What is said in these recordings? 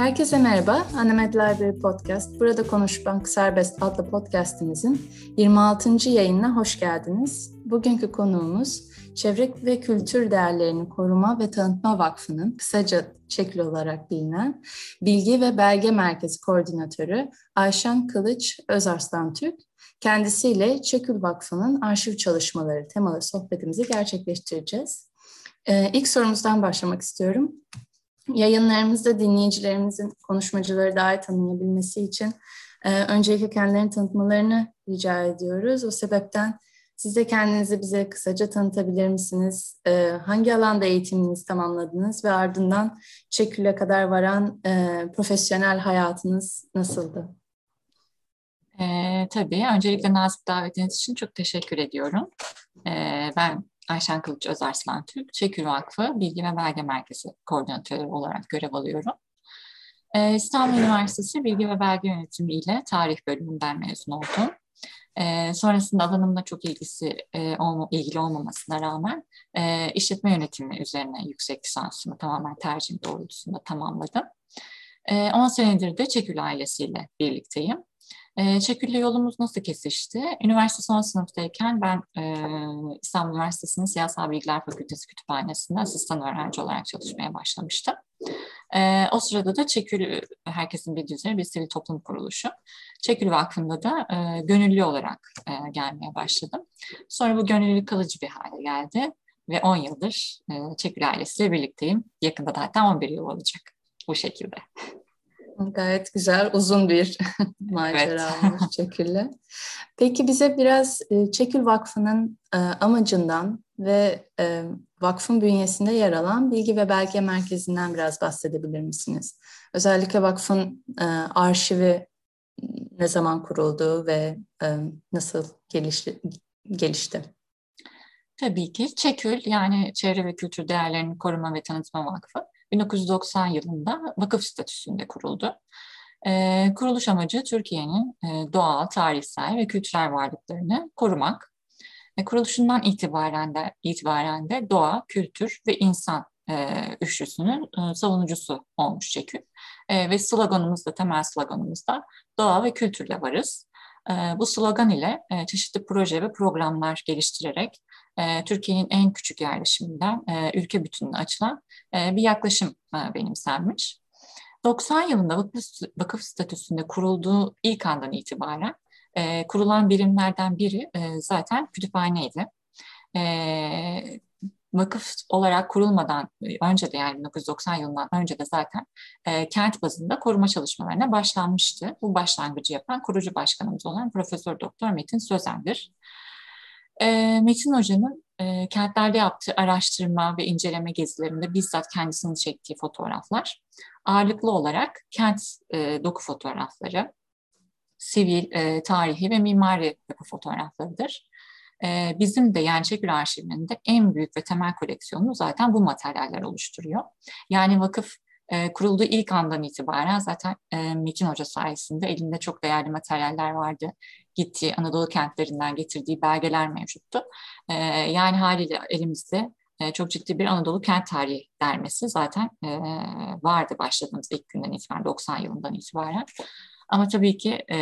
Herkese merhaba. Animed Library Podcast. Burada Konuşmak Serbest adlı podcastimizin 26. yayınına hoş geldiniz. Bugünkü konuğumuz Çevre ve Kültür Değerlerini Koruma ve Tanıtma Vakfı'nın kısaca şekil olarak bilinen Bilgi ve Belge Merkezi Koordinatörü Ayşen Kılıç Özarslan Türk. Kendisiyle Çekül Vakfı'nın arşiv çalışmaları temalı sohbetimizi gerçekleştireceğiz. Ee, ilk sorumuzdan başlamak istiyorum. Yayınlarımızda dinleyicilerimizin konuşmacıları daha iyi tanıyabilmesi için e, öncelikle kendilerini tanıtmalarını rica ediyoruz. O sebepten siz de kendinizi bize kısaca tanıtabilir misiniz? E, hangi alanda eğitiminizi tamamladınız ve ardından Çekül'e kadar varan e, profesyonel hayatınız nasıldı? E, tabii. Öncelikle nazik davetiniz için çok teşekkür ediyorum. E, ben Ayşen Kılıç Özarslan Türk, Çekül Vakfı Bilgi ve Belge Merkezi Koordinatörü olarak görev alıyorum. Ee, İstanbul Üniversitesi Bilgi ve Belge Yönetimi ile tarih bölümünden mezun oldum. Ee, sonrasında alanımla çok ilgisi e, olma, ilgili olmamasına rağmen e, işletme yönetimi üzerine yüksek lisansımı tamamen tercihim doğrultusunda tamamladım. E, 10 senedir de Çekül ailesiyle birlikteyim. E, Çekül'le yolumuz nasıl kesişti? Üniversite son sınıftayken ben e, İstanbul Üniversitesi'nin Siyasal Bilgiler Fakültesi Kütüphanesi'nde asistan öğrenci olarak çalışmaya başlamıştım. E, o sırada da Çekül, herkesin bildiği üzere bir sivil toplum kuruluşu. Çekül Vakfı'nda da e, gönüllü olarak e, gelmeye başladım. Sonra bu gönüllülük kalıcı bir hale geldi ve 10 yıldır e, Çekül ailesiyle birlikteyim. Yakında da hatta 11 yıl olacak bu şekilde. Gayet güzel, uzun bir macera evet. olmuş Çekül'le. Peki bize biraz e, Çekül Vakfı'nın e, amacından ve e, vakfın bünyesinde yer alan Bilgi ve Belge Merkezi'nden biraz bahsedebilir misiniz? Özellikle vakfın arşivi ne zaman kuruldu ve nasıl gelişti? gelişti? Tabii ki Çekül yani Çevre ve Kültür Değerlerini Koruma ve Tanıtma Vakfı 1990 yılında vakıf statüsünde kuruldu. E, kuruluş amacı Türkiye'nin e, doğal, tarihsel ve kültürel varlıklarını korumak. E, kuruluşundan itibaren de, itibaren de doğa, kültür ve insan e, üçlüsünün e, savunucusu olmuş Çekül. E, ve sloganımız da, temel sloganımız da doğa ve kültürle varız. E, bu slogan ile e, çeşitli proje ve programlar geliştirerek e, Türkiye'nin en küçük yerleşiminden e, ülke bütününe açılan bir yaklaşım benimsenmiş. 90 yılında vakıf, vakıf statüsünde kurulduğu ilk andan itibaren kurulan birimlerden biri zaten kütüphaneydi. E, vakıf olarak kurulmadan önce de yani 1990 yılından önce de zaten e, kent bazında koruma çalışmalarına başlanmıştı. Bu başlangıcı yapan kurucu başkanımız olan Profesör Doktor Metin Sözen'dir. E, Metin Hoca'nın e, kentlerde yaptığı araştırma ve inceleme gezilerinde bizzat kendisinin çektiği fotoğraflar ağırlıklı olarak kent e, doku fotoğrafları, sivil, e, tarihi ve mimari yapı fotoğraflarıdır. Bizim de yani Çekül Arşivi'nin de en büyük ve temel koleksiyonu zaten bu materyaller oluşturuyor. Yani vakıf e, kurulduğu ilk andan itibaren zaten e, Metin Hoca sayesinde elinde çok değerli materyaller vardı. Gittiği Anadolu kentlerinden getirdiği belgeler mevcuttu. E, yani haliyle elimizde e, çok ciddi bir Anadolu kent tarihi dermesi zaten e, vardı başladığımız ilk günden itibaren 90 yılından itibaren. Ama tabii ki e,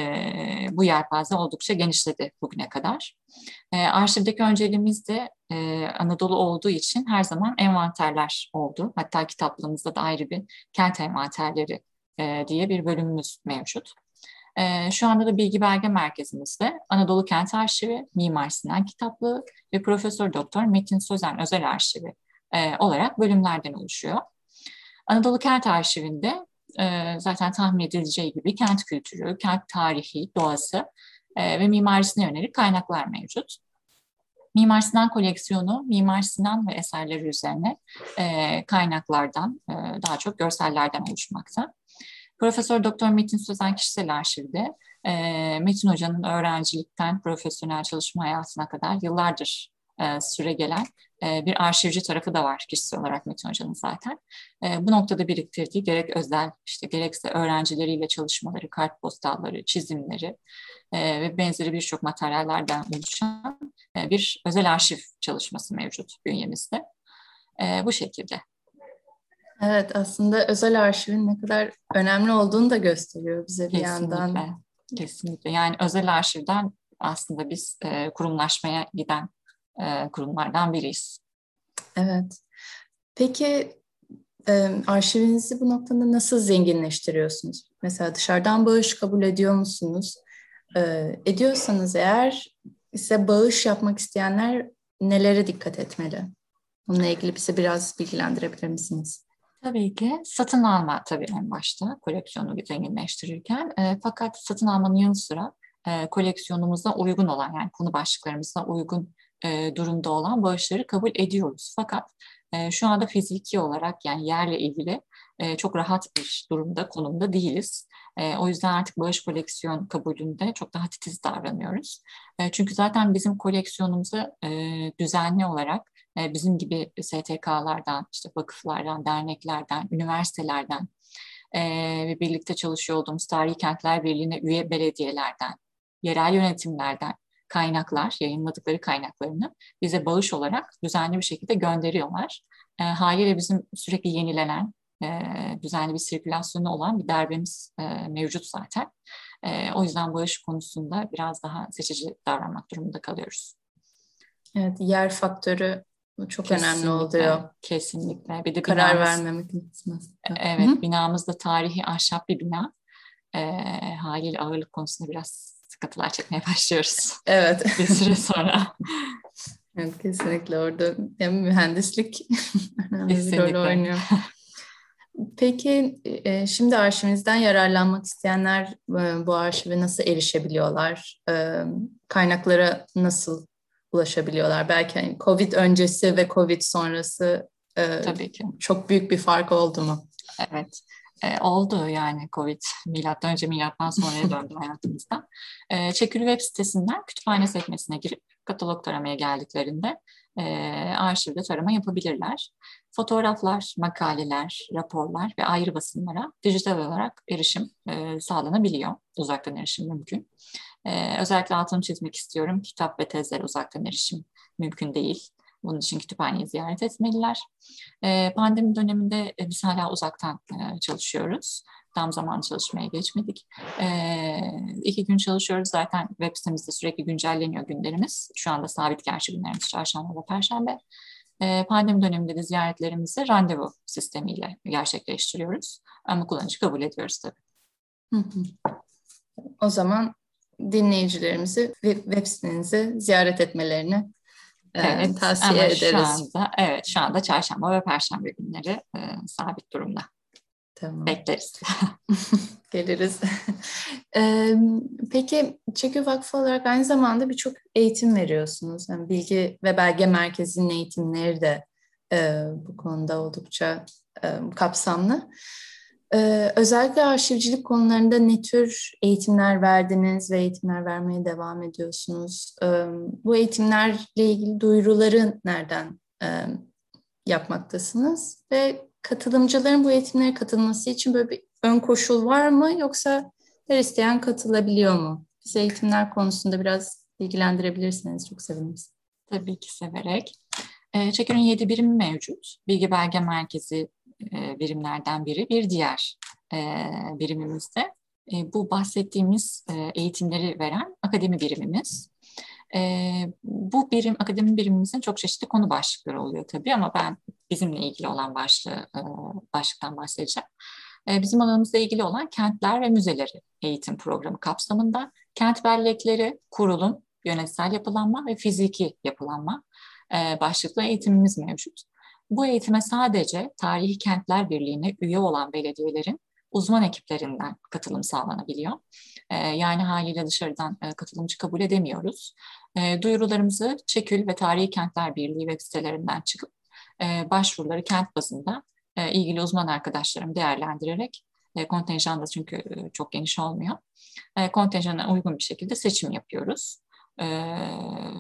bu yelpaze oldukça genişledi bugüne kadar. E, arşivdeki önceliğimiz de e, Anadolu olduğu için her zaman envanterler oldu. Hatta kitaplığımızda da ayrı bir kent envanterleri e, diye bir bölümümüz mevcut. E, şu anda da Bilgi Belge Merkezimizde Anadolu Kent Arşivi, Mimar Sinan Kitaplığı ve Profesör Doktor Metin Sözen Özel Arşivi e, olarak bölümlerden oluşuyor. Anadolu Kent Arşivinde e, zaten tahmin edileceği gibi kent kültürü, kent tarihi, doğası e, ve mimarisine yönelik kaynaklar mevcut. Mimar Sinan koleksiyonu Mimar Sinan ve eserleri üzerine e, kaynaklardan, e, daha çok görsellerden oluşmakta. Profesör Doktor Metin Sözen kişisel arşivde e, Metin Hoca'nın öğrencilikten profesyonel çalışma hayatına kadar yıllardır e, süre gelen e, bir arşivci tarafı da var kişisel olarak Metin Hoca'nın zaten. E, bu noktada biriktirdiği gerek özel işte gerekse öğrencileriyle çalışmaları, kartpostalları, çizimleri e, ve benzeri birçok materyallerden oluşan e, bir özel arşiv çalışması mevcut bünyemizde. E, bu şekilde. Evet aslında özel arşivin ne kadar önemli olduğunu da gösteriyor bize bir Kesinlikle. yandan. Kesinlikle. Yani özel arşivden aslında biz e, kurumlaşmaya giden e, kurumlardan biriyiz. Evet. Peki e, arşivinizi bu noktada nasıl zenginleştiriyorsunuz? Mesela dışarıdan bağış kabul ediyor musunuz? E, ediyorsanız eğer ise bağış yapmak isteyenler nelere dikkat etmeli? Bununla ilgili bize biraz bilgilendirebilir misiniz? Tabii ki satın alma tabii en başta koleksiyonu zenginleştirirken. E, fakat satın almanın yanı sıra e, koleksiyonumuza uygun olan yani konu başlıklarımıza uygun e, durumda olan bağışları kabul ediyoruz. Fakat e, şu anda fiziki olarak yani yerle ilgili e, çok rahat bir durumda, konumda değiliz. E, o yüzden artık bağış koleksiyon kabulünde çok daha titiz davranıyoruz. E, çünkü zaten bizim koleksiyonumuzu e, düzenli olarak e, bizim gibi STK'lardan, işte vakıflardan, derneklerden, üniversitelerden e, ve birlikte çalışıyor olduğumuz Tarihi Kentler Birliği'ne üye belediyelerden, yerel yönetimlerden kaynaklar, yayınladıkları kaynaklarını bize bağış olarak düzenli bir şekilde gönderiyorlar. E, haliyle bizim sürekli yenilenen, e, düzenli bir sirkülasyonu olan bir derbimiz e, mevcut zaten. E, o yüzden bağış konusunda biraz daha seçici davranmak durumunda kalıyoruz. Evet, yer faktörü çok kesinlikle, önemli oluyor. Kesinlikle. Bir de karar binamız, verme mekanizması. Evet, Hı-hı. binamız da tarihi ahşap bir bina. E, haliyle ağırlık konusunda biraz sıkıntılar çekmeye başlıyoruz. Evet. bir süre sonra. evet, kesinlikle orada yani mühendislik önemli kesinlikle. bir rol oynuyor. Peki e, şimdi arşivinizden yararlanmak isteyenler e, bu arşive nasıl erişebiliyorlar? E, kaynaklara nasıl ulaşabiliyorlar? Belki hani Covid öncesi ve Covid sonrası Tabii ki. çok büyük bir fark oldu mu? Evet. E, oldu yani Covid milattan önce milattan sonraya döndü hayatımızda. E, Çekül web sitesinden kütüphane sekmesine girip katalog taramaya geldiklerinde e, arşivde tarama yapabilirler. Fotoğraflar, makaleler, raporlar ve ayrı basınlara dijital olarak erişim e, sağlanabiliyor. Uzaktan erişim mümkün. E, özellikle altını çizmek istiyorum. Kitap ve tezler uzaktan erişim mümkün değil. Bunun için kütüphaneyi ziyaret etmeliler. E, pandemi döneminde e, biz hala uzaktan e, çalışıyoruz. Tam zaman çalışmaya geçmedik. E, iki gün çalışıyoruz. Zaten web sitemizde sürekli güncelleniyor günlerimiz. Şu anda sabit gerçi günlerimiz çarşamba ve perşembe. E, pandemi döneminde de ziyaretlerimizi randevu sistemiyle gerçekleştiriyoruz. Ama kullanıcı kabul ediyoruz tabii. O zaman dinleyicilerimizi web sitenizi ziyaret etmelerini evet, tavsiye ama ederiz. Şu anda, evet şu anda çarşamba ve perşembe günleri e, sabit durumda. Tamam. Bekleriz. Geliriz. e, peki Çekü Vakfı olarak aynı zamanda birçok eğitim veriyorsunuz. Yani bilgi ve belge merkezinin eğitimleri de e, bu konuda oldukça e, kapsamlı. Ee, özellikle arşivcilik konularında ne tür eğitimler verdiniz ve eğitimler vermeye devam ediyorsunuz? Ee, bu eğitimlerle ilgili duyuruları nereden e, yapmaktasınız? Ve katılımcıların bu eğitimlere katılması için böyle bir ön koşul var mı yoksa her isteyen katılabiliyor mu? Bize eğitimler konusunda biraz bilgilendirebilirseniz çok seviniriz. Tabii ki severek. Çekir'in yedi birimi mevcut. Bilgi Belge Merkezi e, birimlerden biri. Bir diğer e, birimimizde e, bu bahsettiğimiz eğitimleri veren akademi birimimiz. bu birim, akademi birimimizin çok çeşitli konu başlıkları oluyor tabii ama ben bizimle ilgili olan başlığı, başlıktan bahsedeceğim. bizim alanımızla ilgili olan kentler ve müzeleri eğitim programı kapsamında kent bellekleri, kurulum, yönetsel yapılanma ve fiziki yapılanma başlıklı eğitimimiz mevcut. Bu eğitime sadece Tarihi Kentler Birliği'ne üye olan belediyelerin uzman ekiplerinden katılım sağlanabiliyor. E, yani haliyle dışarıdan e, katılımcı kabul edemiyoruz. E, duyurularımızı Çekül ve Tarihi Kentler Birliği web sitelerinden çıkıp e, başvuruları kent bazında e, ilgili uzman arkadaşlarım değerlendirerek e, kontenjan da çünkü e, çok geniş olmuyor. E, kontenjana uygun bir şekilde seçim yapıyoruz. Ee,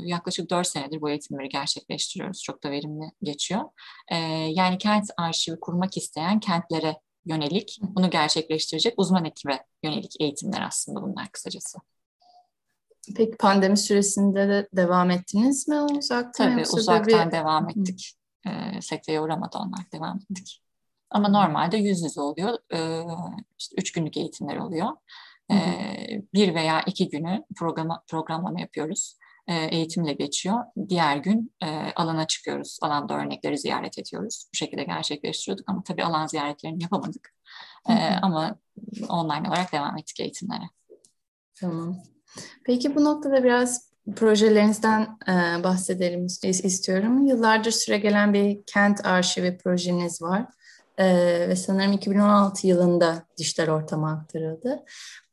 yaklaşık dört senedir bu eğitimleri gerçekleştiriyoruz. Çok da verimli geçiyor. Ee, yani kent arşivi kurmak isteyen kentlere yönelik bunu gerçekleştirecek uzman ekibe yönelik eğitimler aslında bunlar kısacası. Peki pandemi süresinde de devam ettiniz mi uzaktan? Tabii uzaktan bir... devam ettik. Ee, sekteye uğramadı onlar, devam ettik. Ama normalde yüz yüze oluyor. E, işte üç günlük eğitimler oluyor. E, bir veya iki günü programa, programlama yapıyoruz. E, eğitimle geçiyor. Diğer gün e, alana çıkıyoruz. Alanda örnekleri ziyaret ediyoruz. Bu şekilde gerçekleştiriyorduk ama tabii alan ziyaretlerini yapamadık. E, ama online olarak devam ettik eğitimlere. Tamam. Peki bu noktada biraz projelerinizden e, bahsedelim istiyorum. Yıllardır süre gelen bir kent arşivi projeniz var. E, ve sanırım 2016 yılında dijital ortama aktarıldı.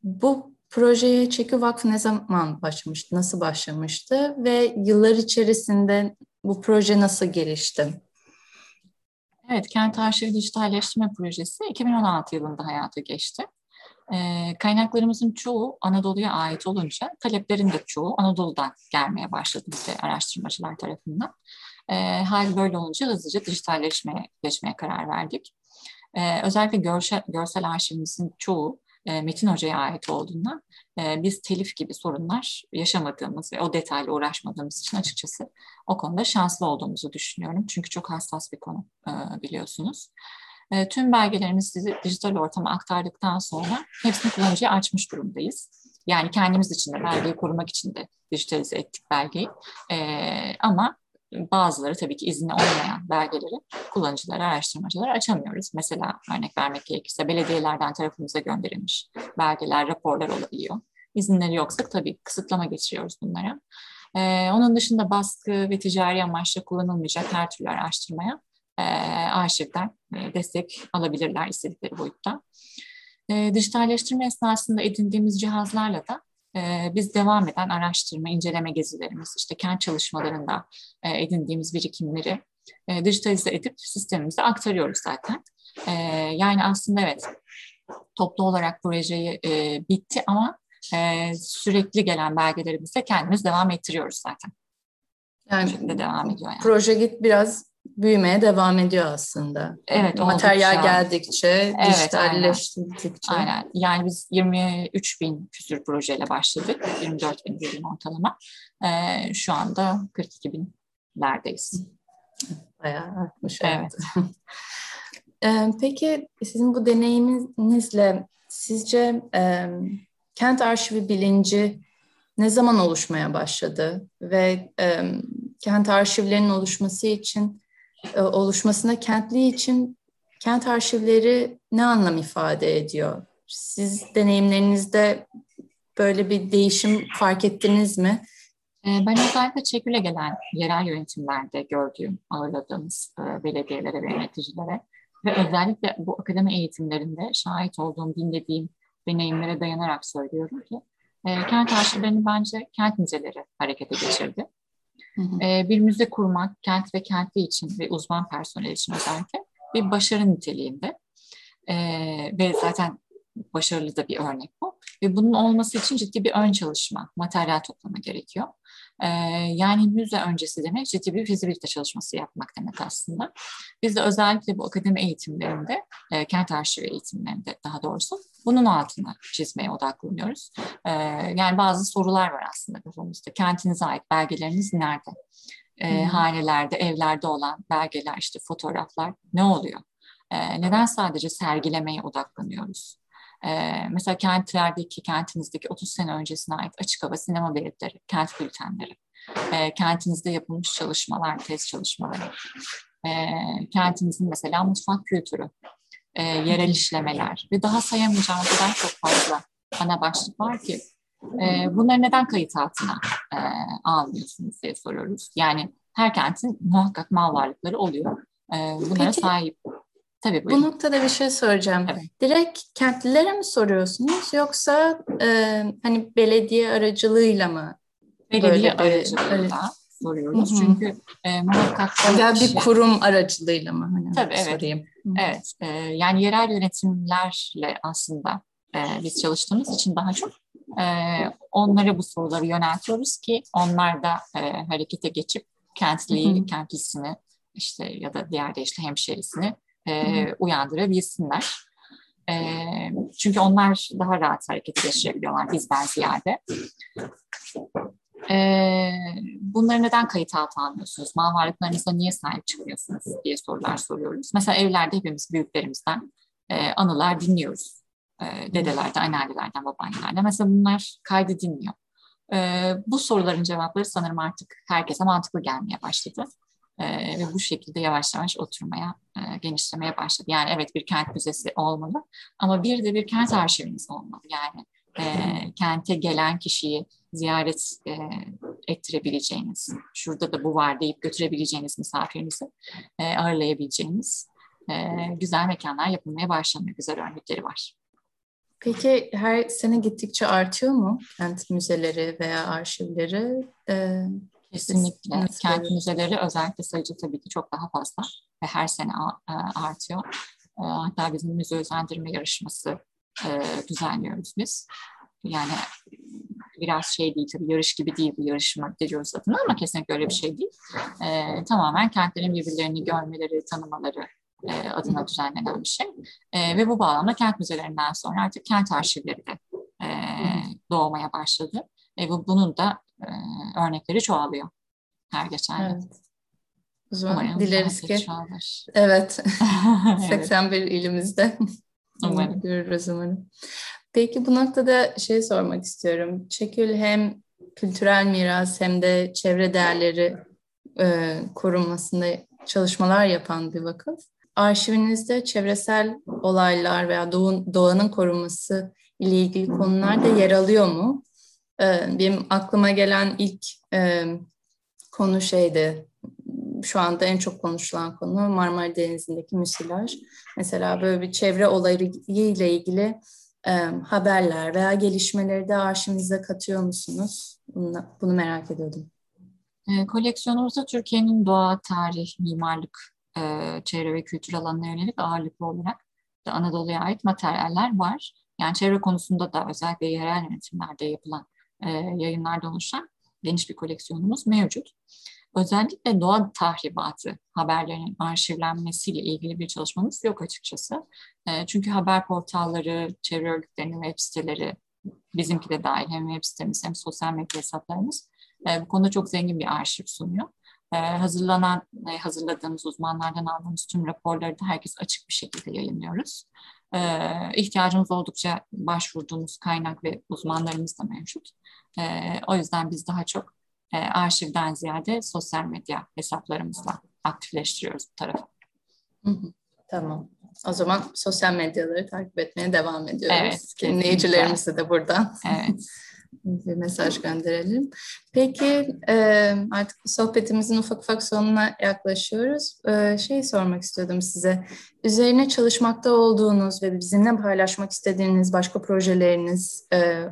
Bu projeye Çekü Vakfı ne zaman başlamıştı, nasıl başlamıştı ve yıllar içerisinde bu proje nasıl gelişti? Evet, Kent Arşivi Dijitalleştirme Projesi 2016 yılında hayata geçti. Kaynaklarımızın çoğu Anadolu'ya ait olunca taleplerin de çoğu Anadolu'dan gelmeye başladı bize araştırmacılar tarafından. E, hal böyle olunca hızlıca dijitalleşmeye geçmeye karar verdik. E, özellikle görsel, görsel arşivimizin çoğu e, Metin Hoca'ya ait olduğundan e, biz telif gibi sorunlar yaşamadığımız ve o detayla uğraşmadığımız için açıkçası o konuda şanslı olduğumuzu düşünüyorum. Çünkü çok hassas bir konu e, biliyorsunuz. E, tüm belgelerimizi dijital ortama aktardıktan sonra hepsini kullanıcıya açmış durumdayız. Yani kendimiz için de belgeyi korumak için de dijitalize ettik belgeyi. E, ama bazıları tabii ki izni olmayan belgeleri kullanıcılara, araştırmacılara açamıyoruz. Mesela örnek vermek gerekirse belediyelerden tarafımıza gönderilmiş belgeler, raporlar olabiliyor. İzinleri yoksa tabii kısıtlama geçiriyoruz bunlara. Ee, onun dışında baskı ve ticari amaçla kullanılmayacak her türlü araştırmaya e, arşivden e, destek alabilirler istedikleri boyutta. E, dijitalleştirme esnasında edindiğimiz cihazlarla da e, biz devam eden araştırma, inceleme gezilerimiz, işte kent çalışmalarında e, edindiğimiz birikimleri e, dijitalize edip sistemimize aktarıyoruz zaten. E, yani aslında evet toplu olarak projeyi e, bitti ama e, sürekli gelen belgelerimizle kendimiz devam ettiriyoruz zaten. Yani de devam ediyor yani. Proje git biraz büyümeye devam ediyor aslında. Evet. Materyal oldukça. geldikçe, evet, dijitalleştirdikçe. Aynen. aynen. Yani biz 23 bin küsür projeyle başladık. 24 bin diyelim ortalama. Ee, şu anda 42 binlerdeyiz. Bayağı artmış. Evet. ee, peki sizin bu deneyiminizle sizce e, kent arşivi bilinci ne zaman oluşmaya başladı ve e, kent arşivlerinin oluşması için oluşmasına kentli için kent arşivleri ne anlam ifade ediyor? Siz deneyimlerinizde böyle bir değişim fark ettiniz mi? E, ben özellikle Çekül'e gelen yerel yönetimlerde gördüğüm, ağırladığımız e, belediyelere ve yöneticilere ve özellikle bu akademi eğitimlerinde şahit olduğum, dinlediğim deneyimlere dayanarak söylüyorum ki kent arşivlerini bence kent müzeleri harekete geçirdi. Hı. bir müze kurmak kent ve kentli için ve uzman personel için özellikle bir başarı niteliğinde. E, ve zaten başarılı da bir örnek bu. Ve bunun olması için ciddi bir ön çalışma, materyal toplama gerekiyor. Yani müze öncesi demek ciddi bir fizibilite çalışması yapmak demek aslında. Biz de özellikle bu akademi eğitimlerinde, e, kent arşivi eğitimlerinde daha doğrusu bunun altına çizmeye odaklanıyoruz. Ee, yani bazı sorular var aslında kafamızda. Kentinize ait belgeleriniz nerede? Hmm. Hanelerde, evlerde olan belgeler, işte fotoğraflar ne oluyor? Ee, neden sadece sergilemeye odaklanıyoruz? Ee, mesela kentlerdeki, kentinizdeki 30 sene öncesine ait açık hava sinema belirtileri, kent bültenleri, e, kentinizde yapılmış çalışmalar, test çalışmaları, e, kentinizin mesela mutfak kültürü, e, yerel işlemeler ve daha sayamayacağım o kadar çok fazla ana başlık var ki e, bunları neden kayıt altına e, almıyorsunuz diye soruyoruz. Yani her kentin muhakkak mal varlıkları oluyor. E, bunlara Peki, sahip Tabii Bu noktada bir şey soracağım. Evet. Direkt kentlilere mi soruyorsunuz yoksa e, hani belediye aracılığıyla mı? Belediye aracılığıyla evet. soruyoruz. Hı-hı. Çünkü e, muhakkak... Ya bir kurum aracılığıyla mı? Hani Tabii evet. Sorayım. Evet. E, yani yerel yönetimlerle aslında e, biz çalıştığımız için daha çok e, onlara bu soruları yöneltiyoruz ki onlar da e, harekete geçip kentliyi, Hı-hı. kentlisini işte ya da diğer de işte hemşerisini e, uyandırabilsinler. E, çünkü onlar daha rahat hareket geçirebiliyorlar bizden ziyade. E, bunları neden kayıt altına almıyorsunuz? Mal varlıklarınıza niye sahip çıkmıyorsunuz diye sorular soruyoruz. Mesela evlerde hepimiz büyüklerimizden e, anılar dinliyoruz. E, dedelerden, anneannelerden, babaannelerden. Mesela bunlar kaydedilmiyor. E, bu soruların cevapları sanırım artık herkese mantıklı gelmeye başladı. E, ve bu şekilde yavaş yavaş oturmaya, e, genişlemeye başladı. Yani evet bir kent müzesi olmalı ama bir de bir kent arşivimiz olmalı. Yani e, kente gelen kişiyi ziyaret e, ettirebileceğiniz, şurada da bu var deyip götürebileceğiniz misafirinizi e, ağırlayabileceğiniz e, güzel mekanlar yapılmaya başlanıyor. Güzel örnekleri var. Peki her sene gittikçe artıyor mu kent müzeleri veya arşivleri? Ee, Kesinlikle. Nasıl kent müzeleri özellikle sayıcı tabii ki çok daha fazla ve her sene e, artıyor. E, hatta bizim müze özendirme yarışması e, düzenliyoruz biz. Yani biraz şey değil tabii yarış gibi değil bu yarışma diyoruz adına ama kesinlikle öyle bir şey değil. E, tamamen kentlerin birbirlerini görmeleri, tanımaları e, adına düzenlenen bir şey. E, ve bu bağlamda kent müzelerinden sonra artık kent arşivleri de e, doğmaya başladı. E, bu, bunun da e, örnekleri çoğalıyor her geçen yıl. Evet. O zaman umarım dileriz ki. Çoğalır. Evet. 81 evet. ilimizde. Umarım. Görürüz umarım. Peki bu noktada şey sormak istiyorum. Çekül hem kültürel miras hem de çevre değerleri e, korunmasında çalışmalar yapan bir vakıf. Arşivinizde çevresel olaylar veya doğun, doğanın korunması ile ilgili konular da yer alıyor mu? E, benim aklıma gelen ilk e, konu şeydi, şu anda en çok konuşulan konu Marmara Denizi'ndeki müsilaj. Mesela böyle bir çevre olayı ile ilgili e, haberler veya gelişmeleri de arşivinize katıyor musunuz? Bunu, merak ediyordum. E, koleksiyonumuzda Türkiye'nin doğa, tarih, mimarlık, çevre ve kültür alanına yönelik ağırlıklı olarak da Anadolu'ya ait materyaller var. Yani çevre konusunda da özellikle yerel yönetimlerde yapılan e, yayınlarda oluşan geniş bir koleksiyonumuz mevcut. Özellikle doğa tahribatı haberlerinin arşivlenmesiyle ilgili bir çalışmamız yok açıkçası. E, çünkü haber portalları, çevre örgütlerinin web siteleri, bizimki de dahil hem web sitemiz hem sosyal medya hesaplarımız e, bu konuda çok zengin bir arşiv sunuyor. E, hazırlanan, hazırladığımız uzmanlardan aldığımız tüm raporları da herkes açık bir şekilde yayınlıyoruz. İhtiyacımız oldukça başvurduğumuz kaynak ve uzmanlarımız da mevcut. O yüzden biz daha çok e, arşivden ziyade sosyal medya hesaplarımızla aktifleştiriyoruz bu tarafı. Tamam. O zaman sosyal medyaları takip etmeye devam ediyoruz. Evet. Dinleyicilerimize de buradan. Evet. bir mesaj gönderelim. Peki artık sohbetimizin ufak ufak sonuna yaklaşıyoruz. Şey sormak istiyordum size. Üzerine çalışmakta olduğunuz ve bizimle paylaşmak istediğiniz başka projeleriniz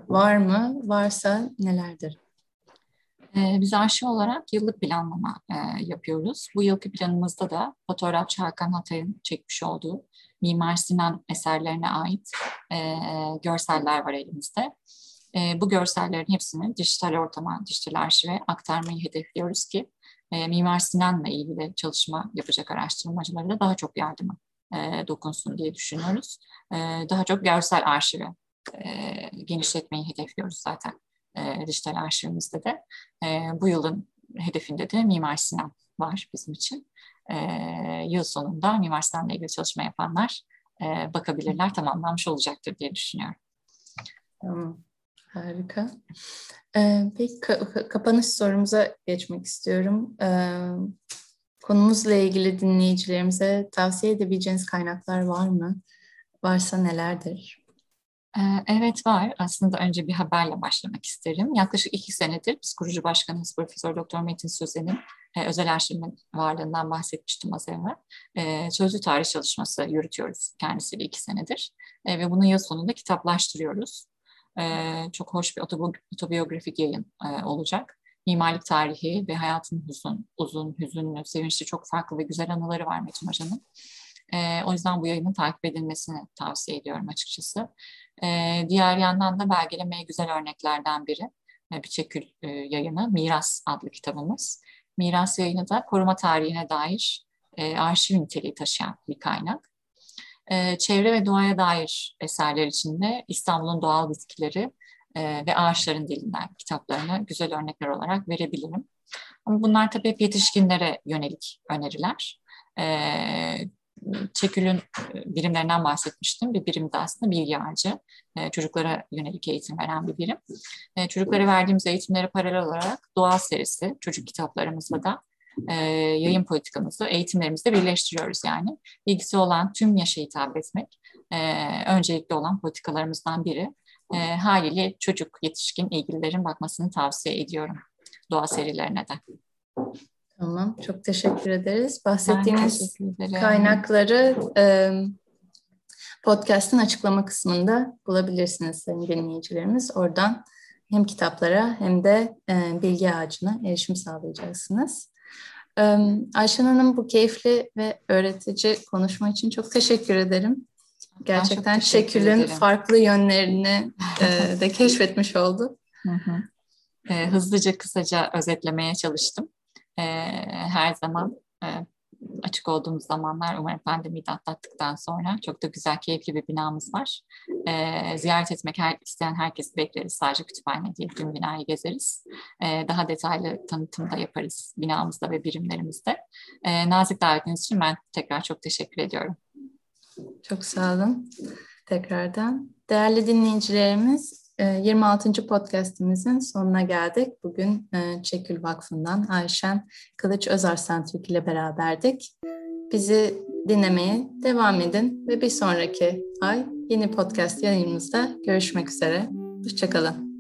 var mı? Varsa nelerdir? Biz arşiv olarak yıllık planlama yapıyoruz. Bu yılki planımızda da fotoğrafçı Hakan Hatay'ın çekmiş olduğu Mimar Sinan eserlerine ait görseller var elimizde. E, bu görsellerin hepsini dijital ortama, dijital arşive aktarmayı hedefliyoruz ki Mimar Sinan'la ilgili çalışma yapacak araştırmacılara da daha çok yardımı dokunsun diye düşünüyoruz. Daha çok görsel arşive genişletmeyi hedefliyoruz zaten e, dijital arşivimizde de. E, bu yılın hedefinde de Mimar Sinan var bizim için. E, yıl sonunda Mimar Sinan'la ilgili çalışma yapanlar e, bakabilirler, tamamlanmış olacaktır diye düşünüyorum. Tamam, harika. Ee, peki ka- kapanış sorumuza geçmek istiyorum. Ee, konumuzla ilgili dinleyicilerimize tavsiye edebileceğiniz kaynaklar var mı? Varsa nelerdir? Ee, evet var. Aslında önce bir haberle başlamak isterim. Yaklaşık iki senedir biz kurucu başkanımız Profesör Doktor Metin Sözen'in e, özel arşivin varlığından bahsetmiştim az evvel. E, sözlü tarih çalışması yürütüyoruz kendisiyle iki senedir. E, ve bunu yıl sonunda kitaplaştırıyoruz. E, çok hoş bir otobiyografik yayın e, olacak. Mimarlık tarihi ve hayatın uzun, uzun, hüzünlü, sevinçli çok farklı ve güzel anıları var Metin Hoca'nın. E, o yüzden bu yayının takip edilmesini tavsiye ediyorum açıkçası. E, diğer yandan da belgelemeye güzel örneklerden biri e, bir çekül e, yayını Miras adlı kitabımız. Miras yayını da koruma tarihine dair e, arşiv niteliği taşıyan bir kaynak. E, çevre ve doğaya dair eserler içinde İstanbul'un doğal bitkileri e, ve ağaçların dilinden kitaplarını güzel örnekler olarak verebilirim. Ama bunlar tabii hep yetişkinlere yönelik öneriler. E, Çekül'ün birimlerinden bahsetmiştim. Bir birim de aslında bilgi ağacı. Çocuklara yönelik eğitim veren bir birim. Çocuklara verdiğimiz eğitimlere paralel olarak doğal serisi çocuk kitaplarımızla da yayın politikamızı eğitimlerimizde birleştiriyoruz yani. İlgisi olan tüm yaşa hitap etmek öncelikli olan politikalarımızdan biri. Haliyle çocuk, yetişkin ilgililerin bakmasını tavsiye ediyorum doğa serilerine de. Tamam, çok teşekkür ederiz. Bahsettiğiniz teşekkür kaynakları e, podcast'ın açıklama kısmında bulabilirsiniz sayın dinleyicilerimiz. Oradan hem kitaplara hem de e, bilgi ağacına erişim sağlayacaksınız. E, Ayşen Hanım bu keyifli ve öğretici konuşma için çok teşekkür ederim. Gerçekten şekilin farklı yönlerini e, de keşfetmiş oldu. Hı hı. E, hızlıca kısaca özetlemeye çalıştım e, her zaman e, açık olduğumuz zamanlar umarım pandemiyi de atlattıktan sonra çok da güzel, keyifli bir binamız var. E, ziyaret etmek her, isteyen herkesi bekleriz. Sadece kütüphane değil, tüm binayı gezeriz. E, daha detaylı tanıtım da yaparız binamızda ve birimlerimizde. E, nazik davetiniz için ben tekrar çok teşekkür ediyorum. Çok sağ olun tekrardan. Değerli dinleyicilerimiz, 26. Ee, podcastimizin sonuna geldik. Bugün e, Çekül Vakfı'ndan Ayşen Kılıç Özarslan Türk ile beraberdik. Bizi dinlemeye devam edin ve bir sonraki ay yeni podcast yayınımızda görüşmek üzere. Hoşçakalın.